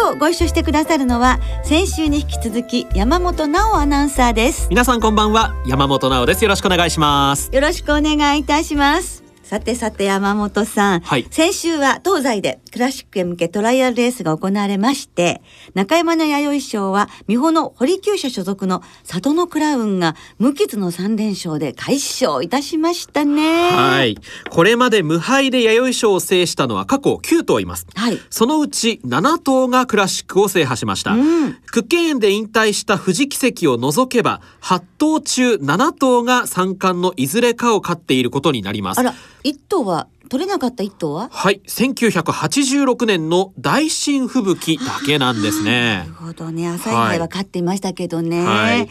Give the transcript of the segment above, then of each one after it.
今日ご一緒してくださるのは先週に引き続き山本直アナウンサーです。皆さんこんばんは。山本直です。よろしくお願いします。よろしくお願いいたしますさてさて山本さん、はい、先週は東西でクラシックへ向けトライアルレースが行われまして、中山の弥生賞は美穂の堀厩舎所属の里のクラウンが無傷の3連勝で快勝いたしましたね。はい。これまで無敗で弥生賞を制したのは過去9頭います。はい。そのうち7頭がクラシックを制覇しました。うん、屈腱炎で引退した富士奇跡を除けば、8頭中7頭が三冠のいずれかを勝っていることになります。あら、1頭は取れなかった一頭は？はい。1986年の大新吹雪だけなんですね。なるほどね。朝日杯は勝っていましたけどね、はい、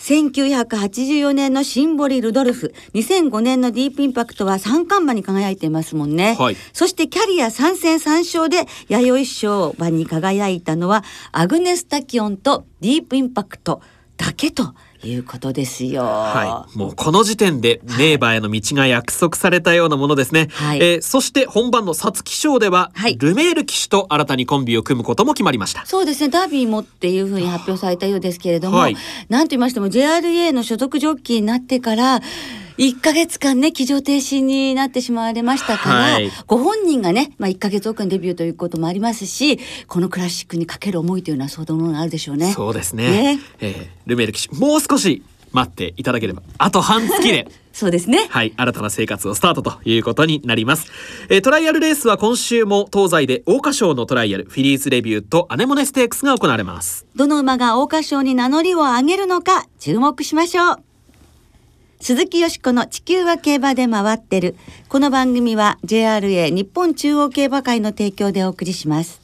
1984年のシンボリ・ルドルフ。2005年のディープインパクトは三冠馬に輝いてますもんね、はい、そしてキャリア3戦3勝で弥生賞馬に輝いたのはアグネス・タキオンとディープインパクトだけということですよ。はい。もうこの時点で名馬への道が約束されたようなものですね。はい、えー、そして本番の皐月賞では、はい、ルメール騎手と新たにコンビを組むことも決まりました。そうですね。ダービーもっていうふうに発表されたようですけれども、はい、なんと言いましても JRA の所属ジョッキーになってから、1か月間ね、騎乗停止になってしまわれましたから、はい、ご本人がね、まあ、1か月遅れデビューということもありますし、このクラシックにかける思いというのは相当ものがあるでしょうね。そうですね。ねえー、ルメール騎手、もう少し待っていただければ、あと半月で。そうですね。はい、新たな生活をスタートということになります。えー、トライアルレースは今週も東西で桜花賞のトライアル、フィリーズレビューとアネモネステークスが行われます。どの馬が桜花賞に名乗りを上げるのか注目しましょう。鈴木よしこの地球は競馬で回ってる。この番組は JRA 日本中央競馬会の提供でお送りします。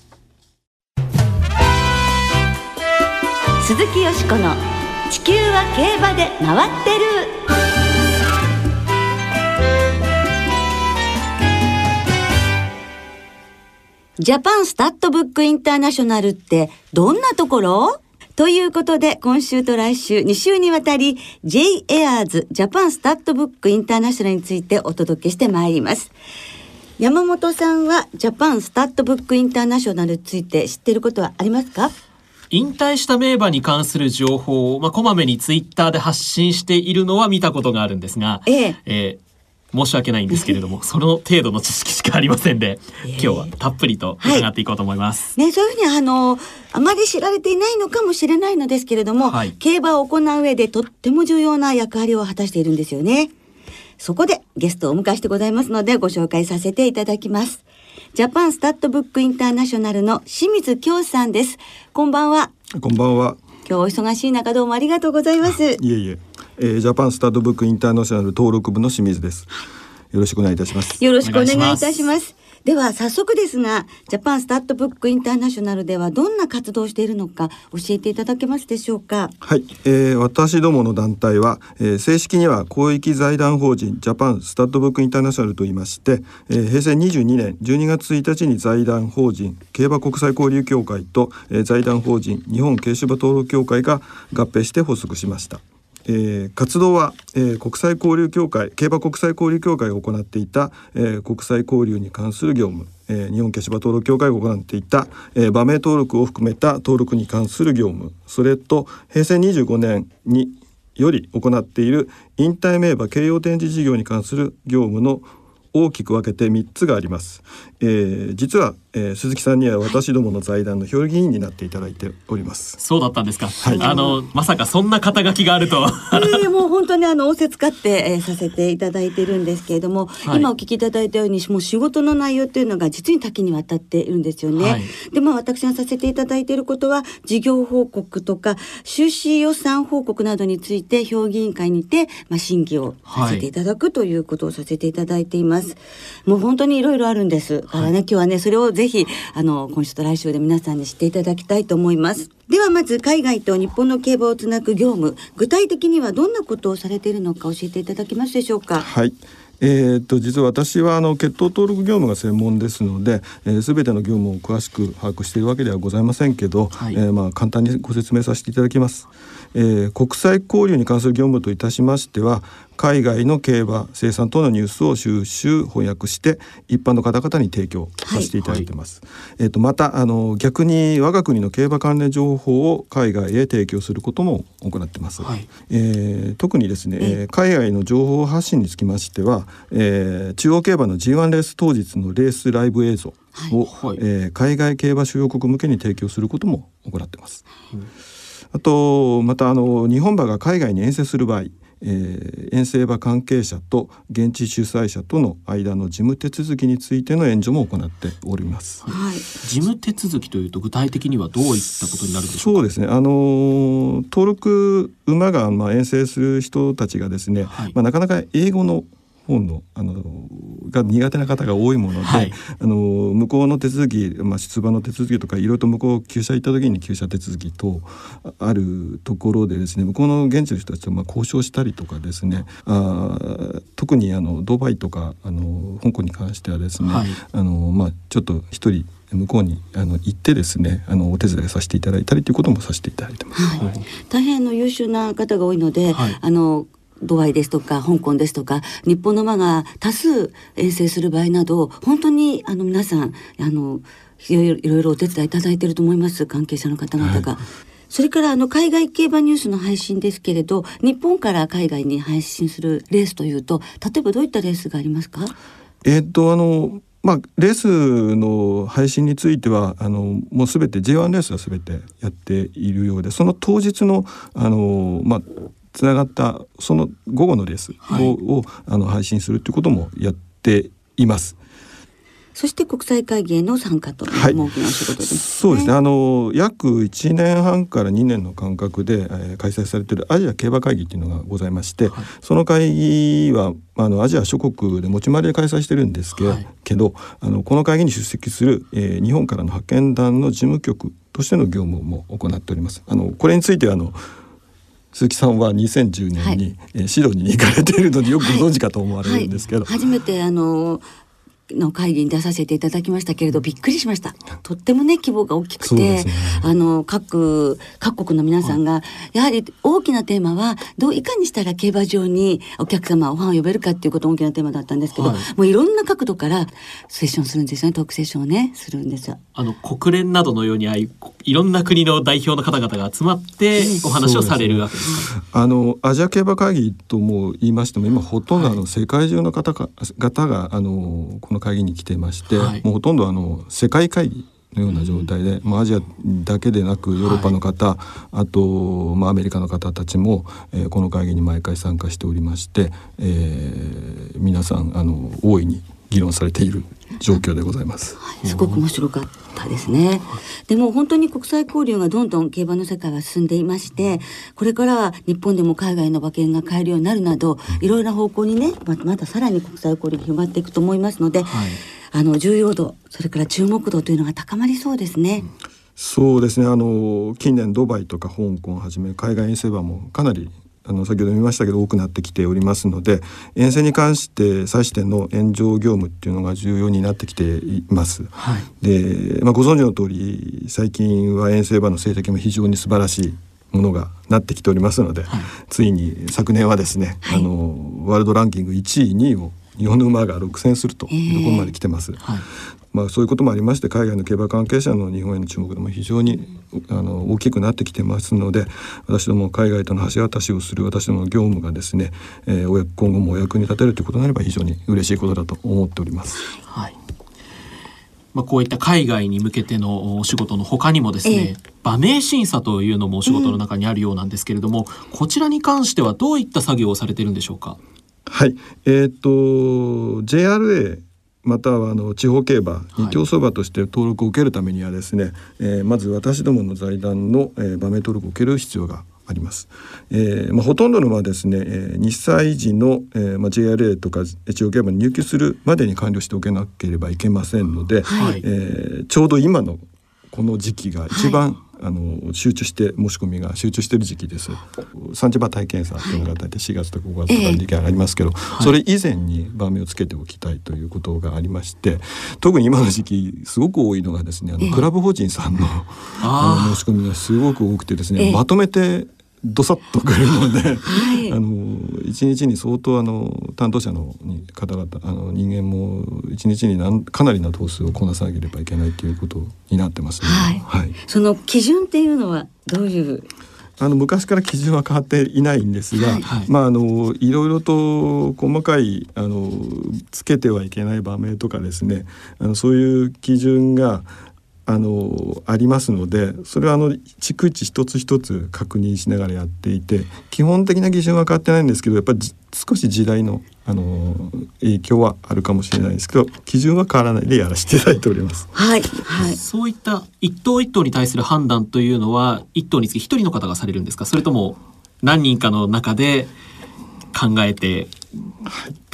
鈴木よしこの地球は競馬で回ってる。ジャパンスタッドブックインターナショナルってどんなところ？ということで、今週と来週2週にわたり、J エアーズジャパンスタッドブックインターナショナルについてお届けしてまいります。山本さんはジャパンスタッドブックインターナショナルについて知っていることはありますか？引退した名馬に関する情報を、まあ、こまめにツイッターで発信しているのは見たことがあるんですが、えええー申し訳ないんですけれども、その程度の知識しかありませんで、今日はたっぷりと伺っていこうと思います。はい、ね、そういうふうにあのあまり知られていないのかもしれないのですけれども、はい、競馬を行う上でとっても重要な役割を果たしているんですよね。そこでゲストをお迎えしてございますのでご紹介させていただきます。ジャパンスタッドブックインターナショナルの清水京さんです。こんばんは。こんばんは。今日お忙しい中どうもありがとうございます。いえいえ。えー、ジャパンスタッドブックインターナショナル登録部の清水です。よろしくお願いいたします。よろしくお願いいたします。では早速ですが、ジャパンスタッドブックインターナショナルではどんな活動をしているのか教えていただけますでしょうか？はい、えー、私どもの団体は、えー、正式には公益財団法人ジャパンスタッドブックインターナショナルと言いまして、えー、平成22年12月1日に財団法人競馬国際交流協会と、えー、財団法人日本競馬登録協会が合併して発足しました。えー、活動は、えー、国際交流協会競馬国際交流協会が行っていた、えー、国際交流に関する業務、えー、日本競馬登録協会が行っていた、えー、馬名登録を含めた登録に関する業務それと平成25年により行っている引退名馬慶応展示事業に関する業務の大きく分けて3つがあります、えー、実はえー、鈴木さんには私どもの財団の評議員になっていただいております。そうだったんですか。はい、あのまさかそんな肩書きがあるとは。えー、もう本当にあの仰せ使って、えー、させていただいてるんですけれども、はい、今お聞きいただいたようにもう仕事の内容っていうのが実に多岐にわたっているんですよね。はい、でまあ私がさせていただいていることは事業報告とか収支予算報告などについて評議員会にてまあ審議をさせていただくということをさせていただいています。もう本当にいろいろあるんですからね、今日はねそれをぜひあの今週と来週で皆さんに知っていただきたいと思います。ではまず海外と日本の競馬をつなぐ業務具体的にはどんなことをされているのか教えていただけますでしょうか？はい。えー、と実は私はあの血統登録業務が専門ですので、えー、全ての業務を詳しく把握しているわけではございませんけど、はい、えー、まあ、簡単にご説明させていただきます。えー、国際交流に関する業務といたしましては海外の競馬生産等のニュースを収集翻訳して一般の方々に提供させていただいてます。はい、えっ、ー、とまたあの逆に我が国の競馬関連情報を海外へ提供することも行ってます。はい、えー、特にですね、えー、海外の情報発信につきましては、えー、中央競馬の G1 レース当日のレースライブ映像を、はい、えー、海外競馬主要国向けに提供することも行ってます。うんあとまたあの日本馬が海外に遠征する場合えー、遠征馬関係者と現地主催者との間の事務手続きについての援助も行っております。はい、事務手続きというと具体的にはどういったことになるんでしょうそうですね。あの登録馬がまあ遠征する人たちがですね、はい、まあなかなか英語の本のあのが苦手な方が多いもので、はい、あの向こうの手続き、まあ、出馬の手続きとかいろいろと向こう厩舎行った時に厩舎手続きとあるところでですね向こうの現地の人たちとまあ交渉したりとかですねあ特にあのドバイとかあの香港に関してはですね、はい、あのまあ、ちょっと一人向こうにあの行ってですねあのお手伝いさせていただいたりということもさせていただいてます。はい、大変の優秀な方が多いので、あのドバイですとか香港ですとか日本の馬が多数遠征する場合など本当にあの皆さんあのいろいろお手伝いいただいていると思います関係者の方々が。はいそれからあの海外競馬ニュースの配信ですけれど日本から海外に配信するレースというと例えばどういったレースがありますか？えっとあのまあ、レースの配信についてはあのもうすべて J1 レースはすべてやっているようでその当日のあの、まあ、つながったその午後のレースをはい、をあの配信するということもやっています。そして国際会議への参加という大きな仕事です、ねはい、そうですね。あの約1年半から2年の間隔で、えー、開催されているアジア競馬会議っていうのがございまして、はい、その会議はあのアジア諸国で持ち回りで開催してるんですけ,、けど、あのこの会議に出席する、えー、日本からの派遣団の事務局としての業務も行っております。あのこれについてあの鈴木さんは2010年に、はい、シドニーに行かれているのでよくご存知かと思われるんですけど、はい。はい、初めてあのの会議に出させていただきましたけれどびっくりしました。とってもね規模が大きくて、ね、あの各各国の皆さんが、やはり大きなテーマはどういかにしたら競馬場にお客様おファンを呼べるかっていうことが大きなテーマだったんですけど、はい、もういろんな角度からセッションするんですよね。トークセッションをねするんですよ。あの国連などのようにいいろんな国の代表の方々が集まってお話をされるわけですか、ね、あのアジア競馬会議とも言いましても今ほとんどあの世界中の方が,、方があのこの会議に来てまして、はい、もうほとんどあの世界会議のような状態で、まあ、アジアだけでなくヨーロッパの方、はい、あと、まあ、アメリカの方たちも、えー、この会議に毎回参加しておりまして、えー、皆さんあの大いに議論されている状況でございます、はい、すごく面白かったですね。でも本当に国際交流がどんどん競馬の世界は進んでいましてこれからは日本でも海外の馬券が買えるようになるなどいろいろな方向にねままたさらに国際交流が広がっていくと思いますので、はい、あの重要度それから注目度というのが高まりそうですね。そうですね。あの近年ドバイとか香港をはじめ海外遠征馬もかなりあの先ほど見ましたけど多くなってきておりますので遠征に関して際しての炎上業務っていうのが重要になってきています。はい、で、まあ、ご存知の通り最近は遠征馬の成績も非常に素晴らしいものがなってきておりますので、はい、ついに昨年はですね、はい、あのワールドランキング1位2位を日本の馬が6戦するというところまで来てます。えーはいまあ、そういうこともありまして海外の競馬関係者の日本への注目度も非常にあの大きくなってきてますので私ども海外との橋渡しをする私どもの業務がですね、えー、今後もお役に立てるということになれば非常に嬉しいことだと思っております。はい。まあ、こういった海外に向けてのお仕事の他にもですね、ええ、馬名審査というのもお仕事の中にあるようなんですけれども、うん、こちらに関してはどういった作業をされているんでしょうか？はい、えっ、と JRA またはあの地方競馬に競走馬として登録を受けるためにはですね、はい、えー、まず私どもの財団の、えー、馬名登録を受ける必要があります。えーまあ、ほとんどのはですね、えー、2歳児の、えーまあ、JRA とか地方競馬に入居するまでに完了しておけなければいけませんので、はい、えー、ちょうど今のこの時期が一番、はいあの集中して申し込みが集中している時期です。産地場体験差というのが大体4月とか5月とかに時期がありますけど、それ以前に番目をつけておきたいということがありまして、特に今の時期すごく多いのがですね、あのクラブ法人さんのあの申し込みがすごく多くてですね、まとめてどさっとくるので、はい、あの一日に相当あの担当者の方々あの人間も一日になんかなりな頭数をこなさなければいけないということになってますね。はい、はい、その基準っていうのはどういう？あの昔から基準は変わっていないんですが、はい、まああのいろいろと細かいあのつけてはいけない場面とかですねあのそういう基準があのありますのでそれはあの逐一一つ一つ確認しながらやっていて基本的な基準は変わってないんですけどやっぱり少し時代のあの影響はあるかもしれないですけど基準は変わらないでやらせていただいております。はい、はい、そういった一頭一頭に対する判断というのは一頭につき一人の方がされるんですか？それとも何人かの中で考えて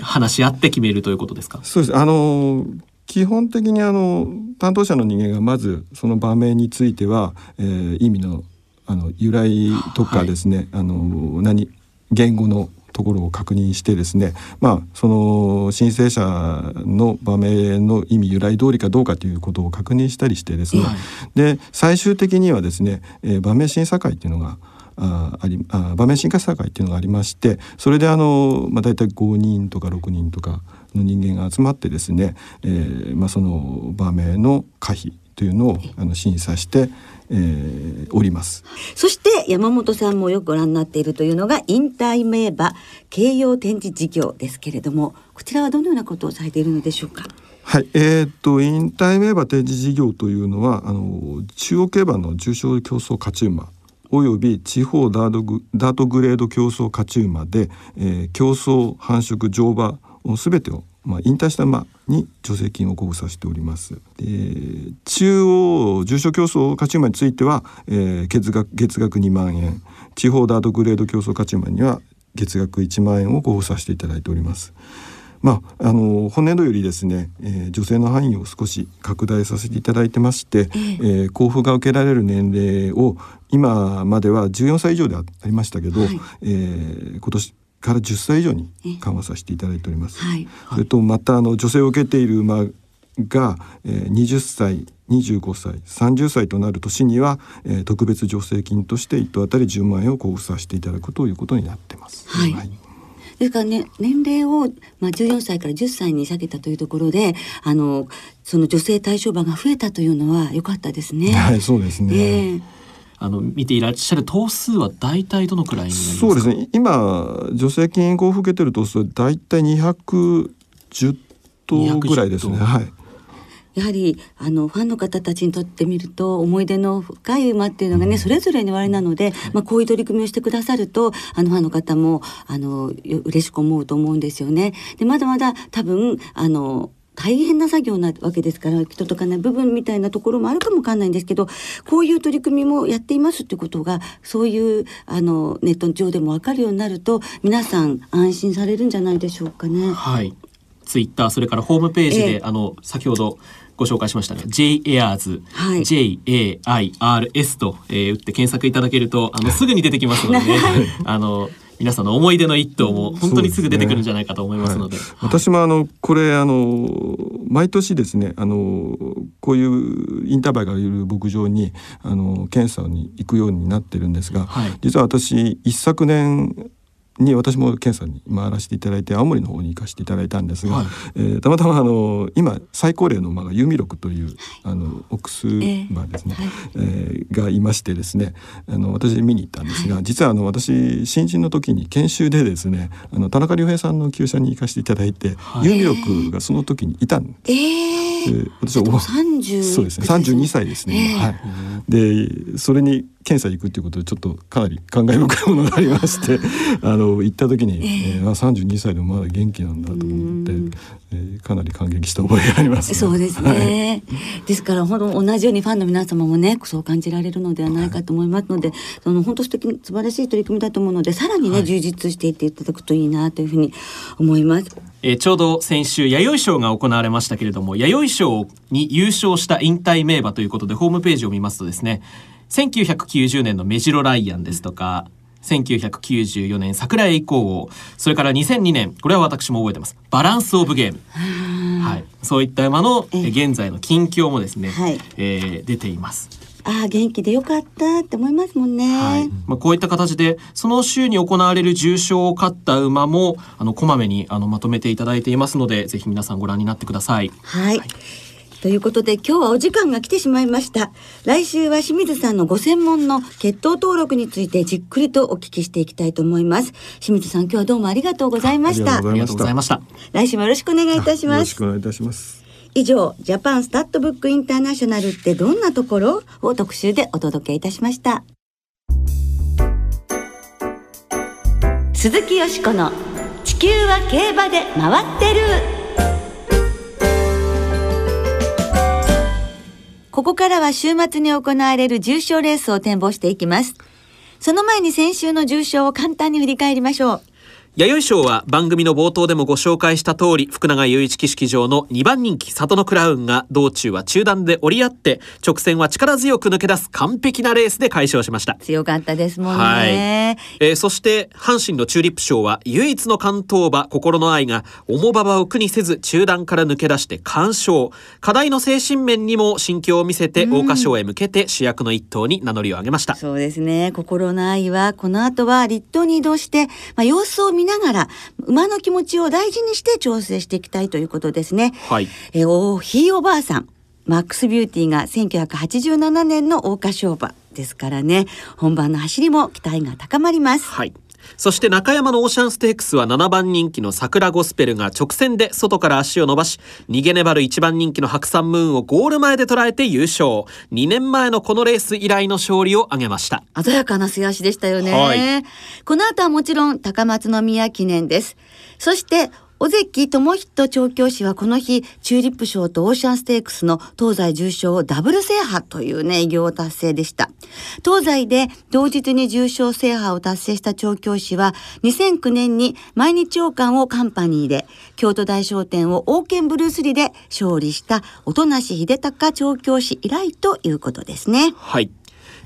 話し合って決めるということですか？そうですあの基本的にあの担当者の人間がまずその場面については、えー、意味のあの由来とかですね、はい、あの何言語のところを確認してですねまあその申請者の場面の意味由来通りかどうかということを確認したりしてですね、はい、で最終的にはですね、えー、場面審査会っていうのがあありあ場面審査会っていうのがありましてそれであの、まあ、大体5人とか6人とかの人間が集まってですね、えーまあ、その場面の可否というのをあの審査して、えー、おります。そして山本さんもよくご覧になっているというのが引退名馬慶養展示事業ですけれどもこちらはどのようなことをされているのでしょうか？はい、えー、っと引退名馬展示事業というのはあの中央競馬の重賞競争勝ち馬および地方ダートグダートグレード競争勝ち馬で、えー、競争繁殖乗馬すべてをまあ、引退した馬に助成金を交付させております。えー、中央重賞競争勝ち馬については、えー、月額月額2万円地方ダートグレード競争勝ち馬には月額1万円を交付させていただいております。まあ、あの本年度よりですね、えー、女性の範囲を少し拡大させていただいてまして、えー、交付が受けられる年齢を今までは14歳以上でありましたけど、はい、えー、今年から10歳以上に緩和させていただいております。はい、それとまたあの女性を受けている馬が、えー、20歳25歳30歳となる年には、えー、特別助成金として1頭当たり10万円を交付させていただくということになってます。はい、はいですからね年齢を、まあ、14歳から10歳に下げたというところであのその女性対象馬が増えたというのは良かったですね。はいそうですね、えーあの見ていらっしゃる頭数は大体どのくらいになりますか？そうですね。今助成金交付受けてる頭数は大体210頭ぐらいですね。はいやはりあのファンの方たちにとってみると思い出の深い馬っていうのがね、うん、それぞれにおあれなので、まあ、こういう取り組みをしてくださるとあのファンの方もあの嬉しく思うと思うんですよね。でまだまだ多分あの大変な作業なわけですから人とかない部分みたいなところもあるかもわかんないんですけどこういう取り組みもやっていますってことがそういうあのネット上でも分かるようになると皆さん安心されるんじゃないでしょうかね。はいツイッターそれからホームページで、えー、あの先ほどご紹介しましたが JAIRS、はい、JAIRS と、えー、打って検索いただけるとあのすぐに出てきますのでね。あの皆さんの思い出の一頭も本当にすぐ出てくるんじゃないかと思いますので、ねはい、私もあのこれあの毎年ですねあのこういうインターバイがいる牧場にあの検査に行くようになってるんですが、はい、実は私一昨年に私も検査に回らせていただいて青森の方に行かせていただいたんですが、はい、えー、たまたまあの今最高齢の馬がユミロクというあのオックス馬ですね、えー、はい、えー、がいましてですねあの私見に行ったんですが、はい、実はあの私新人の時に研修でですねあの田中良平さんの厩舎に行かせていただいて、はい、ユミロクがその時にいたんです。えー、私はそうですね32歳ですね、えー、はい、でそれに検査行くっていうことでちょっとかなり感慨深いものがありまして あの行った時に、えー、あ32歳でもまだ元気なんだと思って、えー、かなり感激した覚えがあります、ね、そうですね、はい、ですから本当同じようにファンの皆様もねそう感じられるのではないかと思いますので、はい、その本当素敵素晴らしい取り組みだと思うのでさらにね、はい、充実していっていただくといいなというふうに思います。えー、ちょうど先週弥生賞が行われましたけれども弥生賞に優勝した引退名馬ということでホームページを見ますとですね1990年のメジロライアンですとか1994年桜井以降それから2002年これは私も覚えてます。バランスオブゲーム。はい、そういった馬の現在の近況もですね、はい、えー、出ています。ああ元気でよかったって思いますもんね。はい、まあこういった形でその週に行われる重賞を勝った馬もあのこまめにあのまとめていただいていますのでぜひ皆さんご覧になってください。はい、はいということで今日はお時間が来てしまいました。来週は清水さんのご専門の血統登録についてじっくりとお聞きしていきたいと思います。清水さん今日はどうもありがとうございました。ありがとうございました。来週もよろしくお願いいたします。よろしくお願いいたします。以上、ジャパンスタッドブックインターナショナルってどんなところを特集でお届けいたしました。鈴木よしこの地球は競馬で回ってる。ここからは週末に行われる重賞レースを展望していきます。その前に先週の重賞を簡単に振り返りましょう。弥生賞は番組の冒頭でもご紹介した通り福永雄一騎式場の2番人気里のクラウンが道中は中段で折り合って直線は力強く抜け出す完璧なレースで快勝しました。強かったですもんね、はい、えー、そして阪神のチューリップ賞は唯一の関東馬心の愛が重馬場を苦にせず中段から抜け出して完勝。課題の精神面にも心境を見せて桜花賞へ向けて主役の一頭に名乗りを上げました、そうですね。心の愛はこの後は立東に移動して、まあ、様子を見ながら馬の気持ちを大事にして調整していきたいということですね。はい。えおひいおばあさん。マックスビューティーが1987年の桜花賞馬ですからね本番の走りも期待が高まります。はいそして中山のオーシャンステークスは7番人気の桜ゴスペルが直線で外から足を伸ばし、逃げ粘る1番人気の白山ムーンをゴール前で捉えて優勝。2年前のこのレース以来の勝利を挙げました。鮮やかな素足でしたよね。はい、この後はもちろん高松宮記念です。そして尾関智人調教師はこの日、チューリップ賞とオーシャンステークスの東西重賞をダブル制覇というね、偉業を達成でした。東西で同日に重賞制覇を達成した調教師は、2009年に毎日王冠をカンパニーで、京都大商店を王権ブルースリーで勝利した音無秀隆調教師以来ということですね。はい。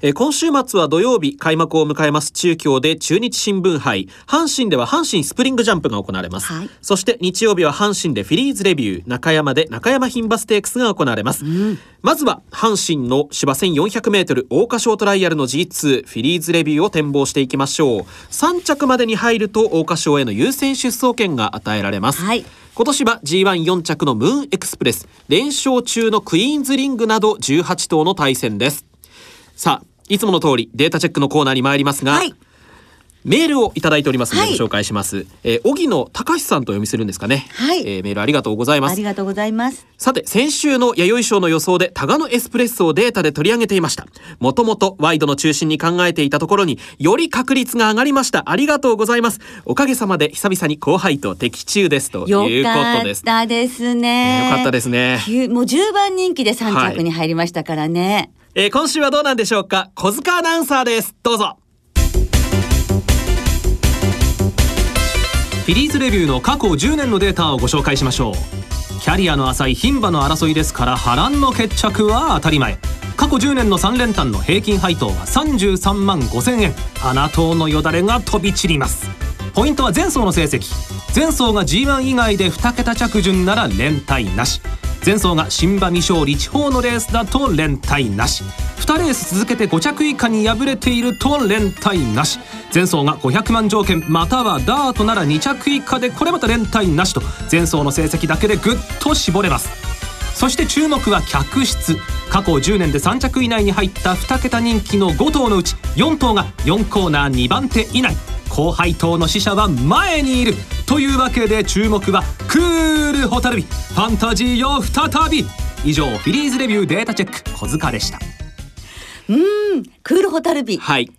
え今週末は土曜日開幕を迎えます。中京で中日新聞杯。阪神では阪神スプリングジャンプが行われます、はい、そして日曜日は阪神でフィリーズレビュー。中山で中山牝馬ステークスが行われます、うん、まずは阪神の芝 1400m 桜花賞トライアルの G2 フィリーズレビューを展望していきましょう。3着までに入ると桜花賞への優先出走権が与えられます、はい。今年は G14 着のムーンエクスプレス。連勝中のクイーンズリングなど18頭の対戦です。さあいつもの通りデータチェックのコーナーに参りますが、はい、メールをいただいておりますのでご紹介します。はい、えー、荻野隆さんと読みするんですかね。はい。えー、メールありがとうございます。ありがとうございます。さて、先週の弥生賞の予想でタガノエスプレッソをデータで取り上げていました。もともとワイドの中心に考えていたところにより確率が上がりました。ありがとうございます。おかげさまで久々に後輩と的中ですということです。よかったですね。よかったですね。もう10番人気で3着に入りましたからね。はいえー、今週はどうなんでしょうか？小塚アナウンサーです。どうぞ。フィリーズレビューの過去10年のデータをご紹介しましょう。キャリアの浅い牝馬の争いですから波乱の決着は当たり前。過去10年の3連単の平均配当は33万5000円。穴党のよだれが飛び散ります。ポイントは前走の成績。前走が G1 以外で2桁着順なら連帯なし。前走が新馬未勝利地方のレースだと連帯なし。2レース続けて5着以下に敗れていると連帯なし。前走が500万条件またはダートなら2着以下でこれまた連帯なしと。前走の成績だけでぐっと絞れます。そして注目は客室。過去10年で3着以内に入った2桁人気の5頭のうち4頭が4コーナー2番手以内。後輩党の死者は前にいる。というわけで注目はクールホタルビファンタジーよ再び。以上フィリーズレビューデータチェック。小塚でした。うんクールホタルビはい。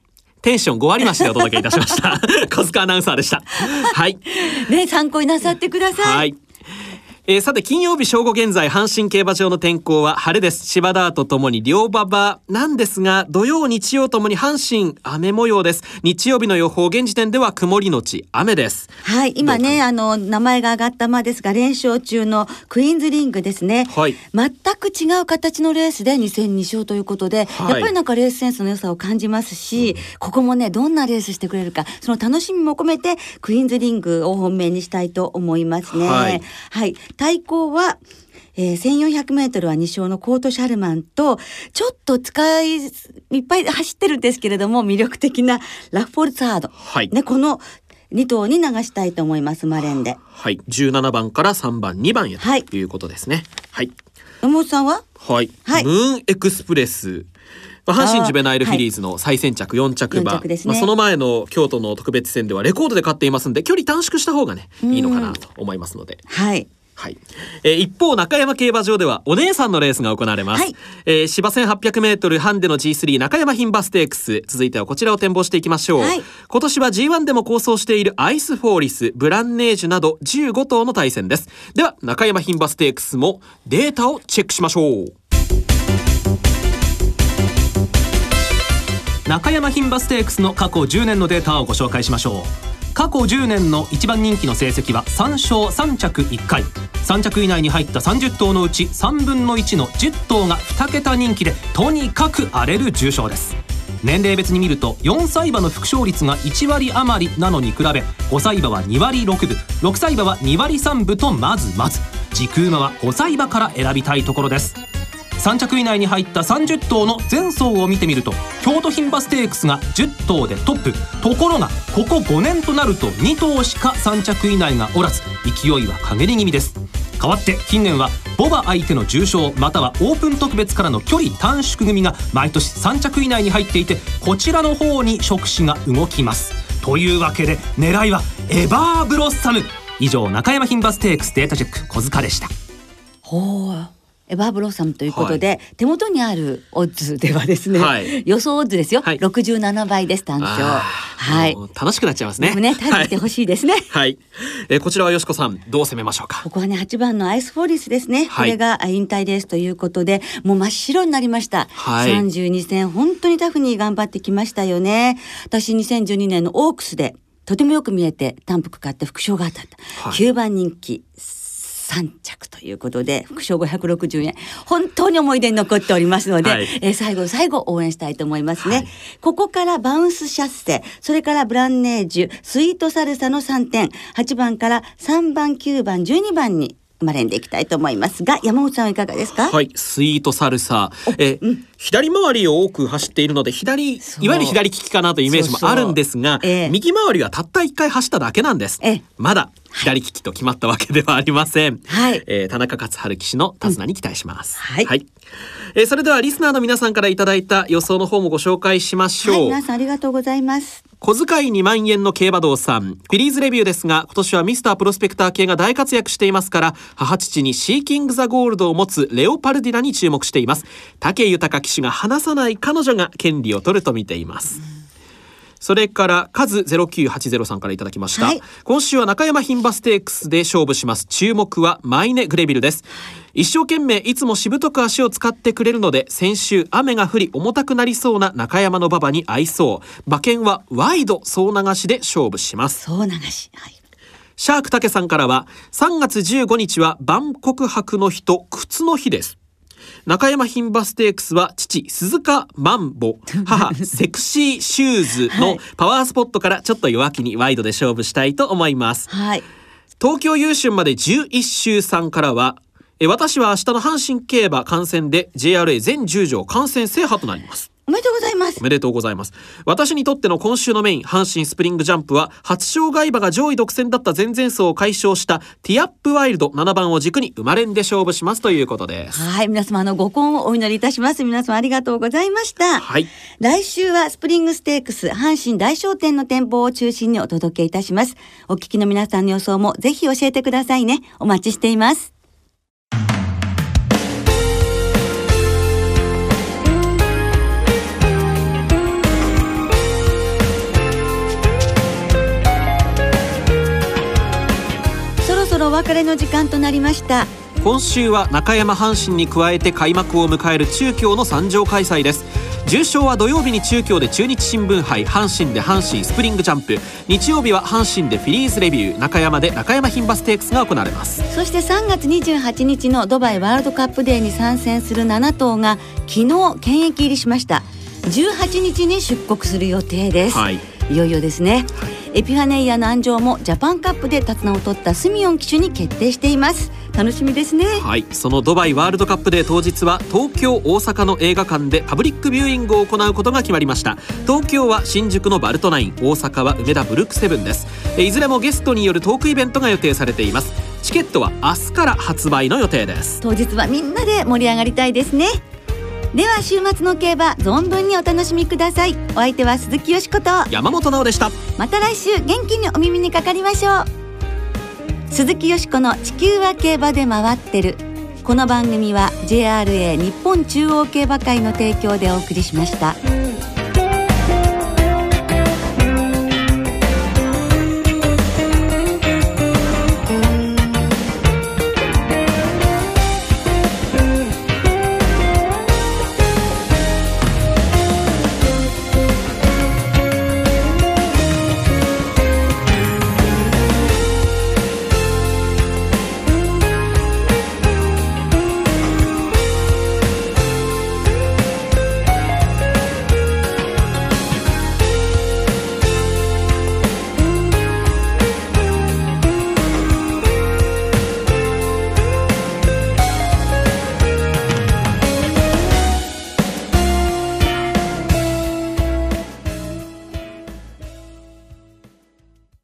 テンション5割増しでお届けいたしました。小塚アナウンサーでした。はい。ね参考になさってください。はいえー、さて金曜日正午現在阪神競馬場の天候は晴れです。芝田とともに両馬場なんですが土曜日曜ともに阪神雨模様です。日曜日の予報現時点では曇りのち雨です。はい今ねあの名前が挙がった馬ですが連勝中のクイーンズリングですね、はい、全く違う形のレースで2戦2勝ということで、はい、やっぱりなんかレースセンスの良さを感じますし、うん、ここもねどんなレースしてくれるかその楽しみも込めてクイーンズリングを本命にしたいと思いますね。はい、はい対抗は、えー、1400メートルは2勝のコートシャルマンと、ちょっと使い、いっぱい走ってるんですけれども、魅力的なラフォルツァード。はい。ね、この2頭に流したいと思います、マレンで。はい。17番から3番、2番へということですね。はい。山本さんは？はい。はい、ムーンエクスプレス。阪神ジュベナイルフィリーズの最先着4着馬、ね、まあ、その前の京都の特別戦ではレコードで勝っていますんで距離短縮した方がねいいのかなと思いますので。はいはい。えー、一方、中山競馬場ではお姉さんのレースが行われます。はい、えー、芝1800メートルハンデの G3 中山牝馬ステークス。続いてはこちらを展望していきましょう。はい、今年は G1 でも構想しているアイスフォーリス、ブランネージュなど15頭の対戦です。では、中山牝馬ステークスもデータをチェックしましょう。中山牝馬ステークスの過去10年のデータをご紹介しましょう。過去10年の一番人気の成績は3勝3着1回。3着以内に入った30頭のうち3分の1の10頭が2桁人気でとにかく荒れる重賞です。年齢別に見ると4歳馬の副勝率が1割余りなのに比べ5歳馬は2割6分6歳馬は2割3分とまずまず。軸馬は5歳馬から選びたいところです。3着以内に入った30頭の前走を見てみると京都牝馬ステークスが10頭でトップ。ところがここ5年となると2頭しか3着以内がおらず勢いは陰り気味です。代わって近年はボバ相手の重賞またはオープン特別からの距離短縮組が毎年3着以内に入っていてこちらの方に触手が動きます。というわけで狙いはエバーブロッサム。以上中山牝馬ステークスデータチェック小塚でした。ほうバーブロッサムということで、はい、手元にあるオッズではですね、はい、予想オッズですよ、はい、67倍です単勝。はい。楽しくなっちゃいますね。ね食べてほしいですね。はい、えー、こちらはよしこさんどう攻めましょうか？ここはね8番のアイスフォーリスですね、これが引退レースということでもう真っ白になりました、はい、32戦本当にタフに頑張ってきましたよね。私2012年のオークスでとてもよく見えて単服買って副賞が当たった、はい、9番人気3着ということで副賞560円。本当に思い出に残っておりますので、はい、えー、最後最後応援したいと思いますね、はい、ここからバウンスシャッセそれからブランネージュスイートサルサの3点。8番から3番9番12番にまれんでいきたいと思いますが山本さんはいかがですか？はいスイートサルサ。え、うん、左回りを多く走っているので左いわゆる左利きかなというイメージもあるんですがえー、右回りはたった1回走っただけなんです、えー、まだ左利きと決まったわけではありません、はい、えー、田中勝春騎手の手綱に期待します、うん、はい、はい、えー、それではリスナーの皆さんからいただいた予想の方もご紹介しましょう、はい、皆さんありがとうございます。小遣い2万円の競馬道さん。フィリーズレビューですが今年はミスタープロスペクター系が大活躍していますから母父にシーキング・ザ・ゴールドを持つレオパルディラに注目しています。武豊騎手が離さない彼女が権利を取ると見ています、それからカズ0980さんからいただきました、はい、今週は中山牝馬ステークスで勝負します。注目はマイネ・グレビルです、一生懸命いつもしぶとく足を使ってくれるので先週雨が降り重たくなりそうな中山の馬場に合いそう。馬券はワイド総流しで勝負します。総流し、はい、シャークタケさんからは3月15日は万国博の日と靴の日です中山牝馬ステークスは父鈴鹿マンボ母セクシーシューズのパワースポットからちょっと弱気にワイドで勝負したいと思います、はい、東京優春まで11周さんからは私は明日の阪神競馬観戦で JRA 全10条観戦制覇となりますおめでとうございます。おめでとうございます。私にとっての今週のメイン阪神スプリングジャンプは初障害馬が上位独占だった前々走を解消したティアップワイルド7番を軸に生まれんで勝負しますということです。はい皆様のご婚をお祈りいたします。皆様ありがとうございました。はい。来週はスプリングステークス阪神大商店の展望を中心にお届けいたします。お聞きの皆さんの予想もぜひ教えてくださいね。お待ちしています別れの時間となりました。今週は中山阪神に加えて開幕を迎える中京の参上開催です。重賞は土曜日に中京で中日新聞杯阪神で阪神スプリングジャンプ。日曜日は阪神でフィリーズレビュー。中山で中山牝馬ステークスが行われます。そして3月28日のドバイワールドカップデーに参戦する7頭が昨日検疫入りしました。18日に出国する予定です、はい、いよいよですね、はいエピファネイアの安城もジャパンカップで手綱を取ったスミオン騎手に決定しています。楽しみですね。はい。そのドバイワールドカップデー当日は東京大阪の映画館でパブリックビューイングを行うことが決まりました。東京は新宿のバルトナイン大阪は梅田ブルックセブンです。いずれもゲストによるトークイベントが予定されています。チケットは明日から発売の予定です。当日はみんなで盛り上がりたいですねでは週末の競馬存分にお楽しみください。お相手は鈴木よしこと。山本直でした。また来週元気にお耳にかかりましょう。鈴木よしこの地球は競馬で回ってる。この番組は JRA 日本中央競馬会の提供でお送りしました。